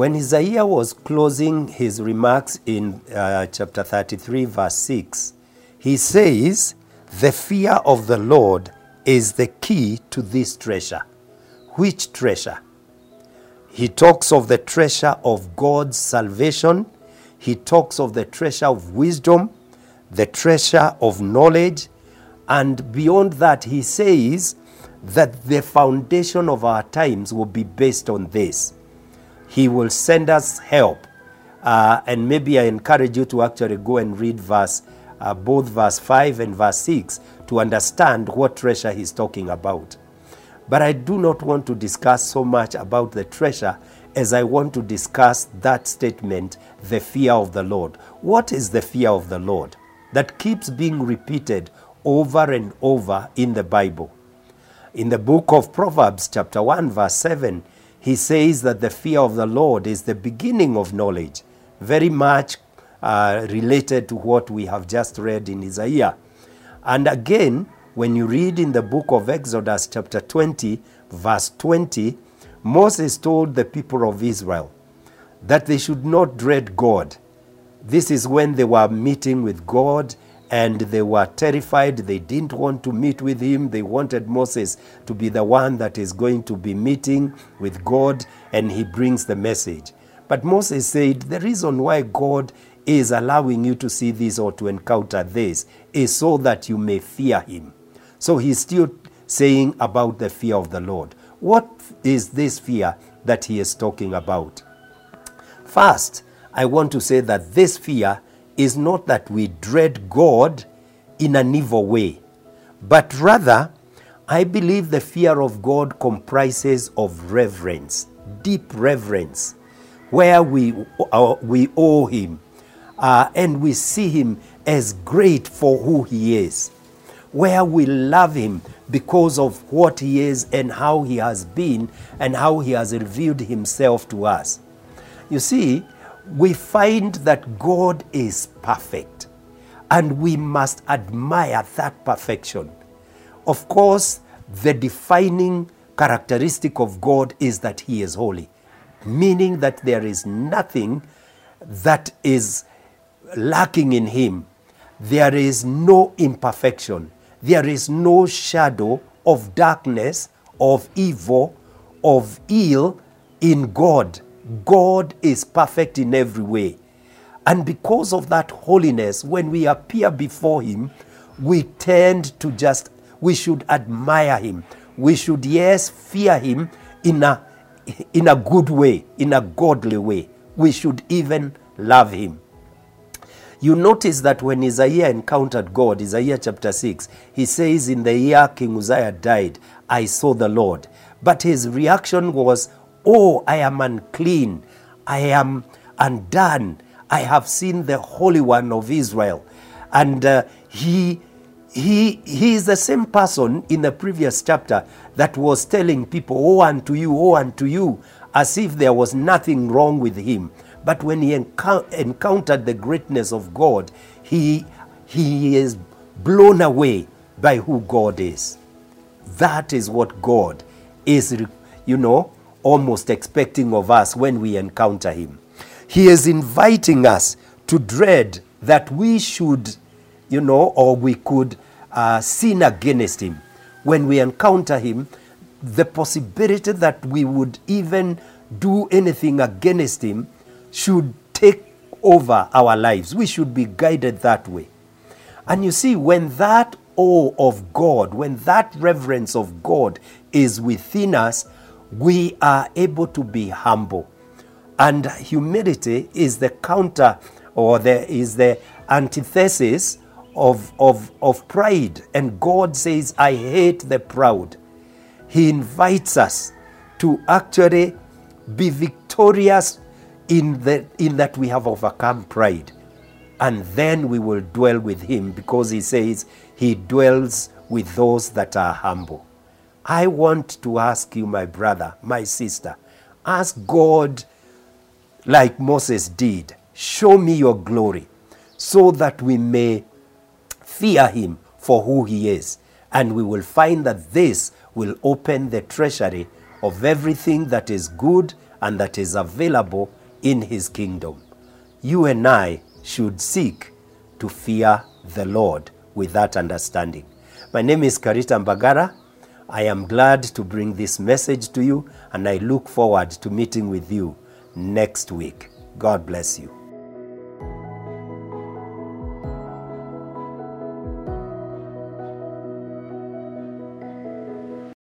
When Isaiah was closing his remarks in uh, chapter 33, verse 6, he says, The fear of the Lord is the key to this treasure. Which treasure? He talks of the treasure of God's salvation. He talks of the treasure of wisdom, the treasure of knowledge. And beyond that, he says that the foundation of our times will be based on this. He will send us help. Uh, and maybe I encourage you to actually go and read verse, uh, both verse 5 and verse 6 to understand what treasure he's talking about. But I do not want to discuss so much about the treasure as I want to discuss that statement, the fear of the Lord. What is the fear of the Lord? That keeps being repeated over and over in the Bible. In the book of Proverbs, chapter 1, verse 7, he says that the fear of the Lord is the beginning of knowledge, very much uh, related to what we have just read in Isaiah. And again, when you read in the book of Exodus, chapter 20, verse 20, Moses told the people of Israel that they should not dread God. This is when they were meeting with God and they were terrified. They didn't want to meet with him. They wanted Moses to be the one that is going to be meeting with God and he brings the message. But Moses said, The reason why God is allowing you to see this or to encounter this is so that you may fear him. So he's still saying about the fear of the Lord. What is this fear that he is talking about? First, I want to say that this fear is not that we dread God in an evil way, but rather, I believe the fear of God comprises of reverence, deep reverence, where we, uh, we owe Him uh, and we see Him as great for who He is, where we love Him because of what He is and how He has been and how He has revealed Himself to us. You see, we find that God is perfect and we must admire that perfection. Of course, the defining characteristic of God is that He is holy, meaning that there is nothing that is lacking in Him. There is no imperfection, there is no shadow of darkness, of evil, of ill in God. God is perfect in every way. And because of that holiness, when we appear before Him, we tend to just, we should admire Him. We should, yes, fear Him in a, in a good way, in a godly way. We should even love Him. You notice that when Isaiah encountered God, Isaiah chapter 6, he says, In the year King Uzziah died, I saw the Lord. But his reaction was, Oh, I am unclean. I am undone. I have seen the Holy One of Israel. And uh, he, he, he is the same person in the previous chapter that was telling people, Oh, unto you, oh, unto you, as if there was nothing wrong with him. But when he encou- encountered the greatness of God, he, he is blown away by who God is. That is what God is, you know, almost expecting of us when we encounter Him. He is inviting us to dread that we should, you know, or we could uh, sin against Him. When we encounter Him, the possibility that we would even do anything against Him should take over our lives. We should be guided that way. And you see, when that awe of God, when that reverence of God is within us, we are able to be humble. And humility is the counter or there is the antithesis of, of, of pride. And God says, I hate the proud. He invites us to actually be victorious in, the, in that we have overcome pride. And then we will dwell with Him because He says He dwells with those that are humble. I want to ask you, my brother, my sister, ask God like Moses did, show me your glory so that we may fear him for who he is. And we will find that this will open the treasury of everything that is good and that is available in His kingdom. You and I should seek to fear the Lord with that understanding. My name is Karita Mbagara. I am glad to bring this message to you, and I look forward to meeting with you next week. God bless you.